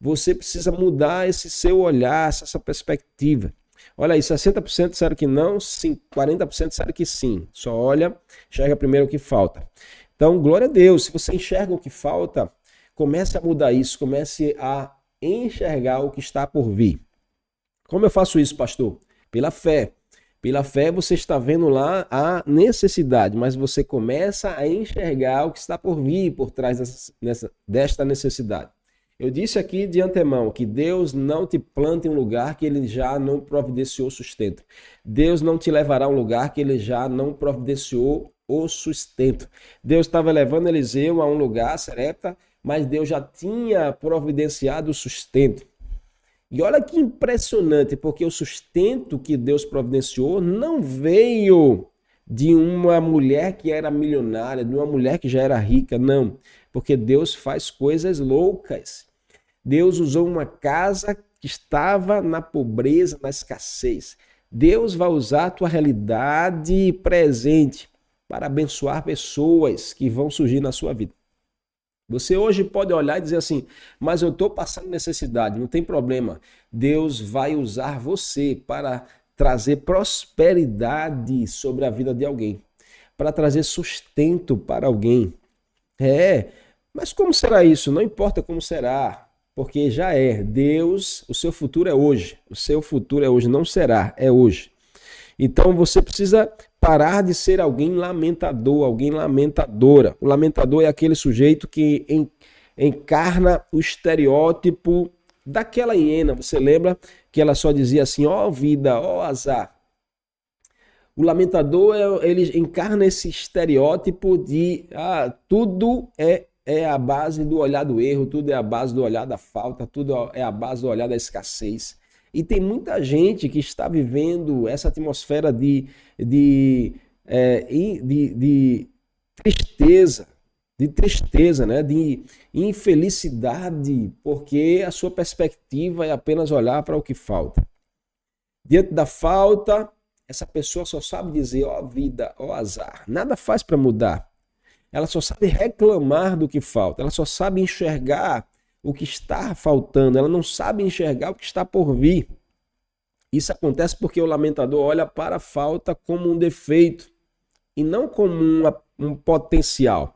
Você precisa mudar esse seu olhar, essa perspectiva. Olha aí, 60% disseram que não, 40% disseram que sim. Só olha, enxerga primeiro o que falta. Então, glória a Deus. Se você enxerga o que falta, comece a mudar isso, comece a enxergar o que está por vir. Como eu faço isso, pastor? Pela fé. Pela fé você está vendo lá a necessidade, mas você começa a enxergar o que está por vir por trás desta necessidade. Eu disse aqui de antemão que Deus não te planta em um lugar que ele já não providenciou sustento. Deus não te levará a um lugar que ele já não providenciou o sustento. Deus estava levando Eliseu a um lugar, Serepta, mas Deus já tinha providenciado o sustento. E olha que impressionante, porque o sustento que Deus providenciou não veio de uma mulher que era milionária, de uma mulher que já era rica, não. Porque Deus faz coisas loucas. Deus usou uma casa que estava na pobreza, na escassez. Deus vai usar a tua realidade presente para abençoar pessoas que vão surgir na sua vida. Você hoje pode olhar e dizer assim, mas eu estou passando necessidade, não tem problema. Deus vai usar você para trazer prosperidade sobre a vida de alguém, para trazer sustento para alguém. É, mas como será isso? Não importa como será porque já é. Deus, o seu futuro é hoje. O seu futuro é hoje, não será, é hoje. Então você precisa parar de ser alguém lamentador, alguém lamentadora. O lamentador é aquele sujeito que encarna o estereótipo daquela hiena. Você lembra que ela só dizia assim: ó oh, vida, ó oh, azar. O lamentador, ele encarna esse estereótipo de ah, tudo é é a base do olhar do erro, tudo é a base do olhar da falta, tudo é a base do olhar da escassez. E tem muita gente que está vivendo essa atmosfera de, de, é, de, de tristeza, de tristeza, né? de infelicidade, porque a sua perspectiva é apenas olhar para o que falta. Diante da falta, essa pessoa só sabe dizer, ó oh, vida, ó oh, azar. Nada faz para mudar ela só sabe reclamar do que falta, ela só sabe enxergar o que está faltando, ela não sabe enxergar o que está por vir. Isso acontece porque o lamentador olha para a falta como um defeito e não como uma, um potencial.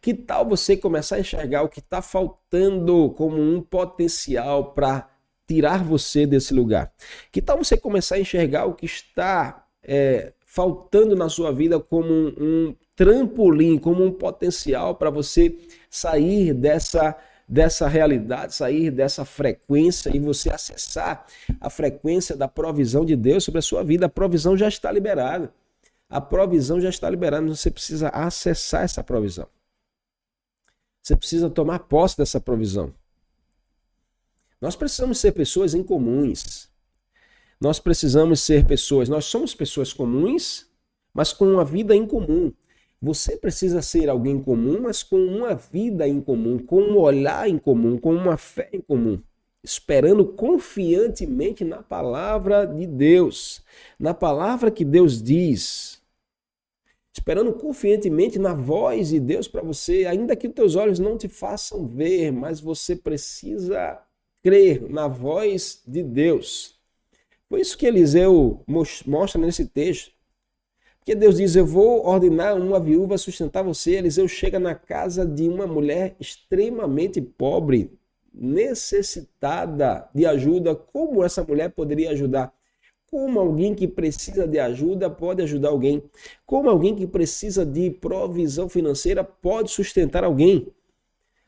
Que tal você começar a enxergar o que está faltando como um potencial para tirar você desse lugar? Que tal você começar a enxergar o que está é, faltando na sua vida como um, um trampolim, como um potencial para você sair dessa dessa realidade, sair dessa frequência e você acessar a frequência da provisão de Deus sobre a sua vida. A provisão já está liberada. A provisão já está liberada, você precisa acessar essa provisão. Você precisa tomar posse dessa provisão. Nós precisamos ser pessoas incomuns. Nós precisamos ser pessoas, nós somos pessoas comuns, mas com uma vida incomum. Você precisa ser alguém comum, mas com uma vida em comum, com um olhar em comum, com uma fé em comum, esperando confiantemente na palavra de Deus, na palavra que Deus diz. Esperando confiantemente na voz de Deus para você, ainda que os teus olhos não te façam ver, mas você precisa crer na voz de Deus. Foi isso que Eliseu mostra nesse texto. Porque Deus diz: Eu vou ordenar uma viúva sustentar você. Eliseu chega na casa de uma mulher extremamente pobre, necessitada de ajuda. Como essa mulher poderia ajudar? Como alguém que precisa de ajuda pode ajudar alguém? Como alguém que precisa de provisão financeira pode sustentar alguém?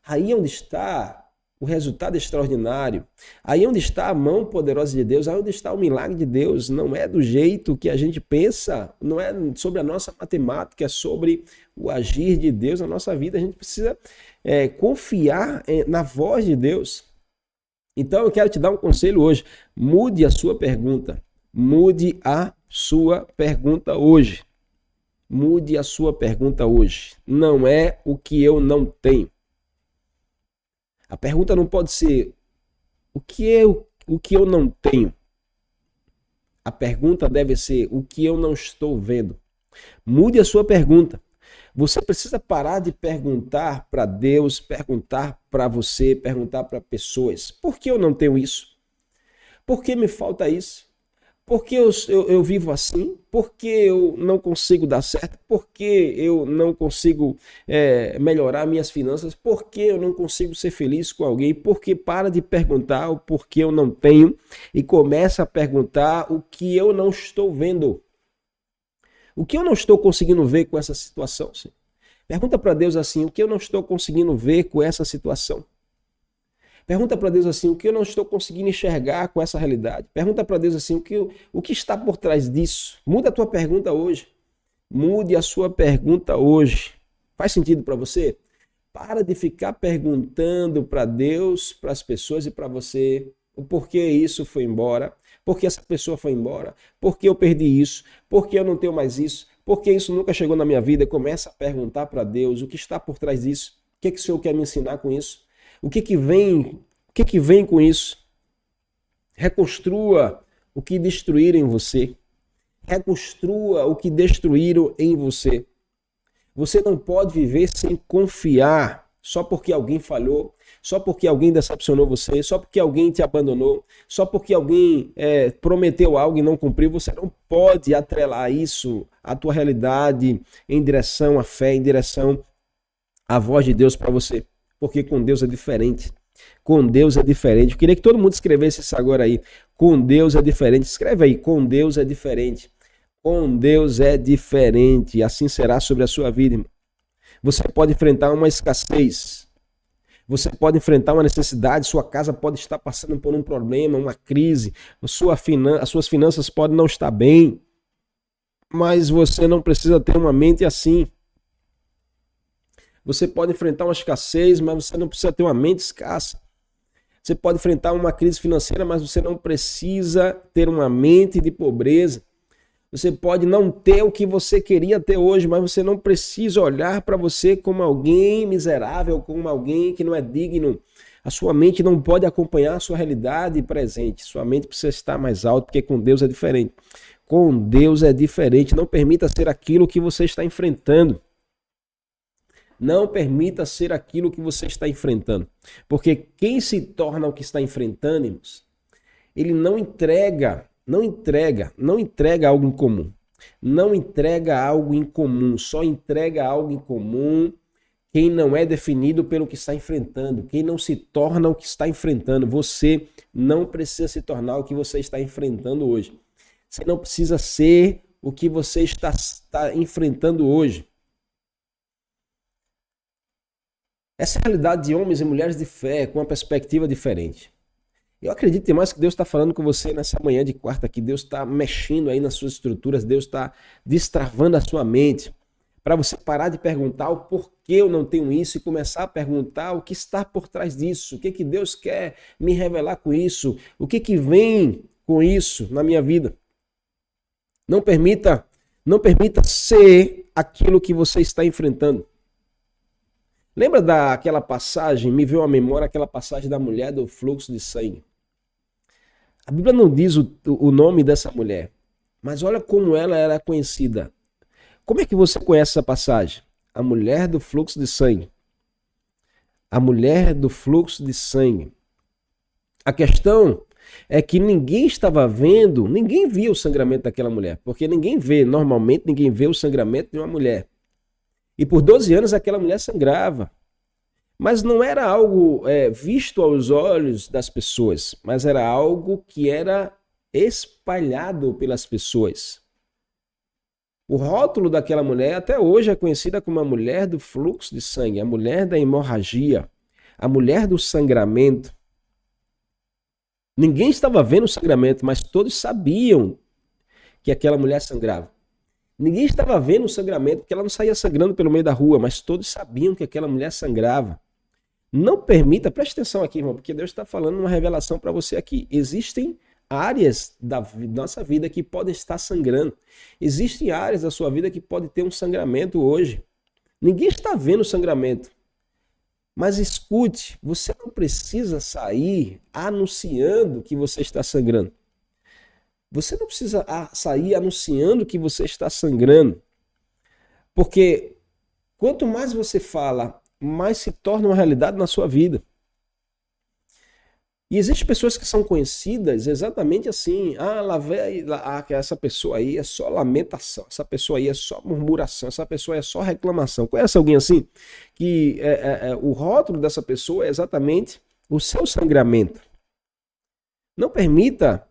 Aí é onde está o resultado extraordinário. Aí onde está a mão poderosa de Deus, aí onde está o milagre de Deus, não é do jeito que a gente pensa, não é sobre a nossa matemática, é sobre o agir de Deus na nossa vida. A gente precisa é, confiar é, na voz de Deus. Então eu quero te dar um conselho hoje. Mude a sua pergunta, mude a sua pergunta hoje. Mude a sua pergunta hoje. Não é o que eu não tenho. A pergunta não pode ser o que eu, o que eu não tenho. A pergunta deve ser o que eu não estou vendo. Mude a sua pergunta. Você precisa parar de perguntar para Deus, perguntar para você, perguntar para pessoas: por que eu não tenho isso? Por que me falta isso? Por que eu, eu, eu, vivo assim? Por que eu não consigo dar certo? Por que eu não consigo é, melhorar minhas finanças? Por que eu não consigo ser feliz com alguém? Porque para de perguntar o porquê eu não tenho e começa a perguntar o que eu não estou vendo. O que eu não estou conseguindo ver com essa situação? Senhor? Pergunta para Deus assim: o que eu não estou conseguindo ver com essa situação? Pergunta para Deus assim: o que eu não estou conseguindo enxergar com essa realidade? Pergunta para Deus assim: o que, o que está por trás disso? Muda a tua pergunta hoje. Mude a sua pergunta hoje. Faz sentido para você? Para de ficar perguntando para Deus, para as pessoas e para você o porquê isso foi embora, porque essa pessoa foi embora, porque eu perdi isso, porque eu não tenho mais isso, porque isso nunca chegou na minha vida. Começa a perguntar para Deus o que está por trás disso. O que, é que o Senhor quer me ensinar com isso? O que que vem? O que que vem com isso? Reconstrua o que destruíram em você. Reconstrua o que destruíram em você. Você não pode viver sem confiar só porque alguém falhou, só porque alguém decepcionou você, só porque alguém te abandonou, só porque alguém é, prometeu algo e não cumpriu. Você não pode atrelar isso à tua realidade em direção à fé, em direção à voz de Deus para você porque com Deus é diferente. Com Deus é diferente. Eu queria que todo mundo escrevesse isso agora aí. Com Deus é diferente. Escreve aí. Com Deus é diferente. Com Deus é diferente. Assim será sobre a sua vida, irmão. Você pode enfrentar uma escassez. Você pode enfrentar uma necessidade. Sua casa pode estar passando por um problema, uma crise. Sua finan as suas finanças podem não estar bem. Mas você não precisa ter uma mente assim. Você pode enfrentar uma escassez, mas você não precisa ter uma mente escassa. Você pode enfrentar uma crise financeira, mas você não precisa ter uma mente de pobreza. Você pode não ter o que você queria ter hoje, mas você não precisa olhar para você como alguém miserável, como alguém que não é digno. A sua mente não pode acompanhar a sua realidade presente. Sua mente precisa estar mais alta, porque com Deus é diferente. Com Deus é diferente. Não permita ser aquilo que você está enfrentando. Não permita ser aquilo que você está enfrentando. Porque quem se torna o que está enfrentando, irmãos, ele não entrega, não entrega, não entrega algo em comum. Não entrega algo em comum, só entrega algo em comum quem não é definido pelo que está enfrentando, quem não se torna o que está enfrentando. Você não precisa se tornar o que você está enfrentando hoje. Você não precisa ser o que você está, está enfrentando hoje. Essa realidade de homens e mulheres de fé com uma perspectiva diferente. Eu acredito demais que Deus está falando com você nessa manhã de quarta, que Deus está mexendo aí nas suas estruturas, Deus está destravando a sua mente, para você parar de perguntar o porquê eu não tenho isso e começar a perguntar o que está por trás disso, o que, que Deus quer me revelar com isso, o que, que vem com isso na minha vida. Não permita, não permita ser aquilo que você está enfrentando. Lembra daquela passagem, me veio à memória aquela passagem da mulher do fluxo de sangue. A Bíblia não diz o, o nome dessa mulher, mas olha como ela era conhecida. Como é que você conhece essa passagem? A mulher do fluxo de sangue. A mulher do fluxo de sangue. A questão é que ninguém estava vendo, ninguém via o sangramento daquela mulher, porque ninguém vê, normalmente ninguém vê o sangramento de uma mulher. E por 12 anos aquela mulher sangrava. Mas não era algo é, visto aos olhos das pessoas, mas era algo que era espalhado pelas pessoas. O rótulo daquela mulher até hoje é conhecida como a mulher do fluxo de sangue, a mulher da hemorragia, a mulher do sangramento. Ninguém estava vendo o sangramento, mas todos sabiam que aquela mulher sangrava. Ninguém estava vendo o sangramento, porque ela não saía sangrando pelo meio da rua, mas todos sabiam que aquela mulher sangrava. Não permita, preste atenção aqui, irmão, porque Deus está falando uma revelação para você aqui. Existem áreas da nossa vida que podem estar sangrando. Existem áreas da sua vida que pode ter um sangramento hoje. Ninguém está vendo sangramento. Mas escute, você não precisa sair anunciando que você está sangrando. Você não precisa sair anunciando que você está sangrando. Porque quanto mais você fala, mais se torna uma realidade na sua vida. E existem pessoas que são conhecidas exatamente assim. Ah, lá vem, ah, essa pessoa aí é só lamentação, essa pessoa aí é só murmuração, essa pessoa é só reclamação. Conhece alguém assim? Que é, é, é, o rótulo dessa pessoa é exatamente o seu sangramento. Não permita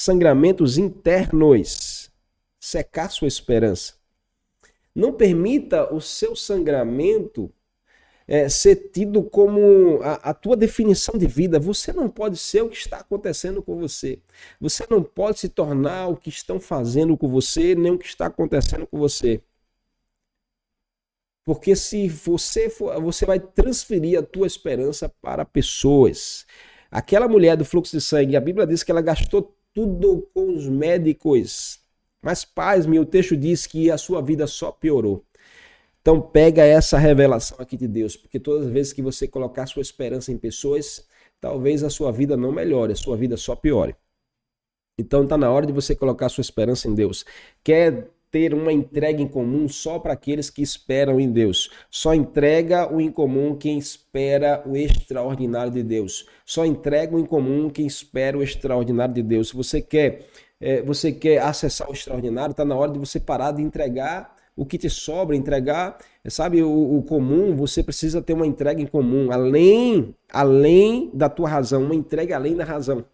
sangramentos internos secar sua esperança. Não permita o seu sangramento é, ser tido como a, a tua definição de vida. Você não pode ser o que está acontecendo com você. Você não pode se tornar o que estão fazendo com você, nem o que está acontecendo com você. Porque se você for, você vai transferir a tua esperança para pessoas. Aquela mulher do fluxo de sangue, a Bíblia diz que ela gastou tudo com os médicos. Mas, paz, meu texto diz que a sua vida só piorou. Então pega essa revelação aqui de Deus, porque todas as vezes que você colocar sua esperança em pessoas, talvez a sua vida não melhore, a sua vida só piore. Então está na hora de você colocar sua esperança em Deus. Quer ter uma entrega em comum só para aqueles que esperam em Deus. Só entrega o incomum quem espera o extraordinário de Deus. Só entrega o incomum quem espera o extraordinário de Deus. Se você quer, é, você quer acessar o extraordinário, está na hora de você parar de entregar o que te sobra, entregar, sabe, o, o, comum, você precisa ter uma entrega em comum, além, além da tua razão, uma entrega além da razão.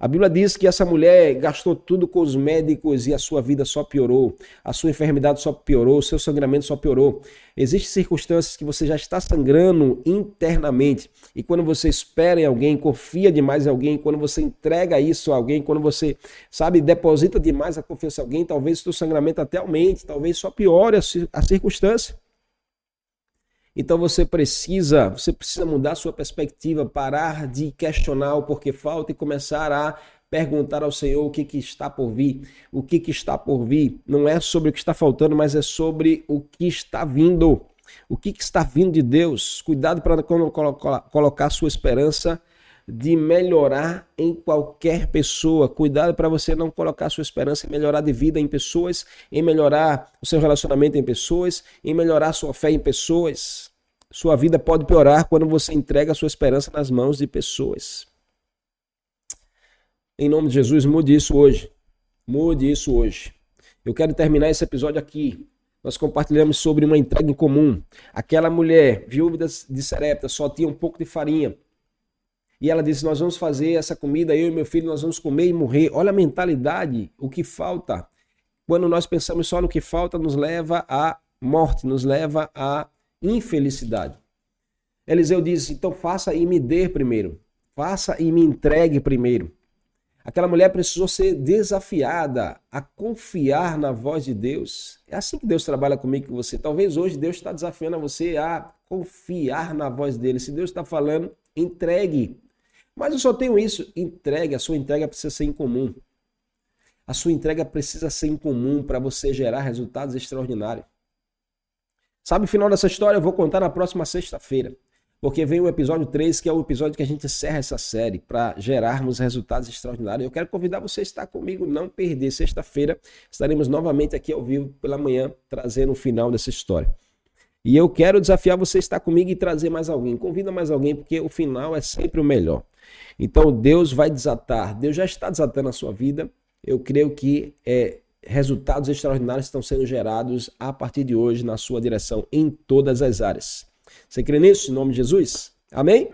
A Bíblia diz que essa mulher gastou tudo com os médicos e a sua vida só piorou, a sua enfermidade só piorou, o seu sangramento só piorou. Existem circunstâncias que você já está sangrando internamente. E quando você espera em alguém, confia demais em alguém, quando você entrega isso a alguém, quando você, sabe, deposita demais a confiança em alguém, talvez o seu sangramento até aumente, talvez só piore a circunstância. Então você precisa, você precisa mudar sua perspectiva, parar de questionar o porquê falta e começar a perguntar ao Senhor o que, que está por vir. O que, que está por vir não é sobre o que está faltando, mas é sobre o que está vindo. O que, que está vindo de Deus. Cuidado para quando colocar sua esperança de melhorar em qualquer pessoa. Cuidado para você não colocar sua esperança em melhorar de vida em pessoas, em melhorar o seu relacionamento em pessoas, em melhorar sua fé em pessoas. Sua vida pode piorar quando você entrega sua esperança nas mãos de pessoas. Em nome de Jesus, mude isso hoje. Mude isso hoje. Eu quero terminar esse episódio aqui. Nós compartilhamos sobre uma entrega em comum. Aquela mulher, viúva de Serepta, só tinha um pouco de farinha. E ela disse: Nós vamos fazer essa comida, eu e meu filho, nós vamos comer e morrer. Olha a mentalidade, o que falta. Quando nós pensamos só no que falta, nos leva à morte, nos leva à infelicidade. Eliseu diz: então faça e me dê primeiro. Faça e me entregue primeiro. Aquela mulher precisou ser desafiada a confiar na voz de Deus. É assim que Deus trabalha comigo com você. Talvez hoje Deus está desafiando você a confiar na voz dele. Se Deus está falando, entregue. Mas eu só tenho isso. Entregue. A sua entrega precisa ser incomum. A sua entrega precisa ser incomum para você gerar resultados extraordinários. Sabe o final dessa história? Eu vou contar na próxima sexta-feira. Porque vem o episódio 3, que é o episódio que a gente encerra essa série para gerarmos resultados extraordinários. Eu quero convidar você a estar comigo, não perder. Sexta-feira estaremos novamente aqui ao vivo pela manhã, trazendo o final dessa história. E eu quero desafiar você a estar comigo e trazer mais alguém. Convida mais alguém, porque o final é sempre o melhor. Então Deus vai desatar, Deus já está desatando a sua vida. Eu creio que é resultados extraordinários estão sendo gerados a partir de hoje na sua direção em todas as áreas. Você crê nisso, em nome de Jesus? Amém?